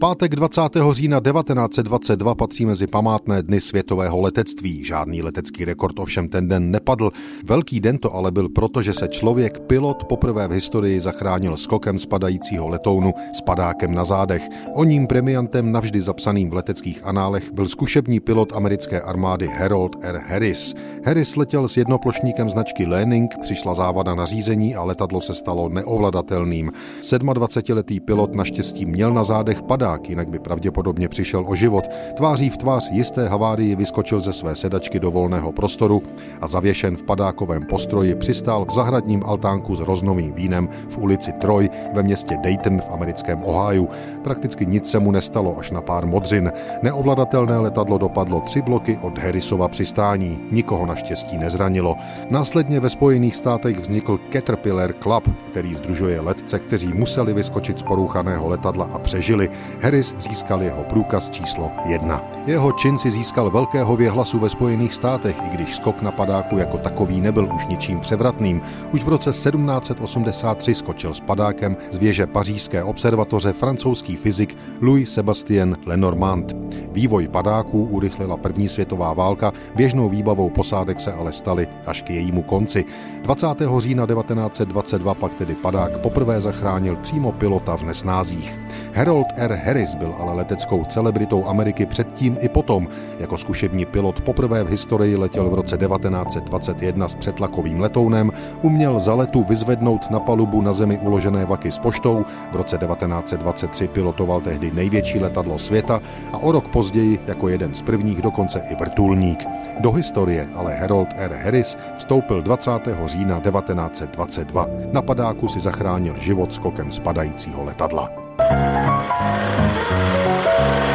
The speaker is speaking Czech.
Pátek 20. října 1922 patří mezi památné dny světového letectví. Žádný letecký rekord ovšem ten den nepadl. Velký den to ale byl proto, že se člověk, pilot, poprvé v historii zachránil skokem spadajícího letounu s padákem na zádech. O ním premiantem navždy zapsaným v leteckých análech byl zkušební pilot americké armády Harold R. Harris. Harris letěl s jednoplošníkem značky Lening, přišla závada na řízení a letadlo se stalo neovladatelným. 27-letý pilot naštěstí měl na zádech padák padák, jinak by pravděpodobně přišel o život. Tváří v tvář jisté havárii vyskočil ze své sedačky do volného prostoru a zavěšen v padákovém postroji přistál v zahradním altánku s roznovým vínem v ulici Troy ve městě Dayton v americkém Ohiu. Prakticky nic se mu nestalo až na pár modřin. Neovladatelné letadlo dopadlo tři bloky od Harrisova přistání. Nikoho naštěstí nezranilo. Následně ve Spojených státech vznikl Caterpillar Club, který združuje letce, kteří museli vyskočit z porouchaného letadla a přežili. Harris získal jeho průkaz číslo 1. Jeho čin si získal velkého věhlasu ve Spojených státech, i když skok na padáku jako takový nebyl už ničím převratným. Už v roce 1783 skočil s padákem z věže pařížské observatoře francouzský fyzik Louis Sebastien Lenormand. Vývoj padáků urychlila první světová válka, běžnou výbavou posádek se ale staly až k jejímu konci. 20. října 1922 pak tedy padák poprvé zachránil přímo pilota v nesnázích. Harold R. Harris byl ale leteckou celebritou Ameriky předtím i potom. Jako zkušební pilot poprvé v historii letěl v roce 1921 s přetlakovým letounem, uměl za letu vyzvednout na palubu na zemi uložené vaky s poštou, v roce 1923 pilotoval tehdy největší letadlo světa a o rok později jako jeden z prvních dokonce i vrtulník. Do historie ale Harold R. Harris vstoupil 20. října 1922. Na padáku si zachránil život skokem spadajícího letadla. Thank you.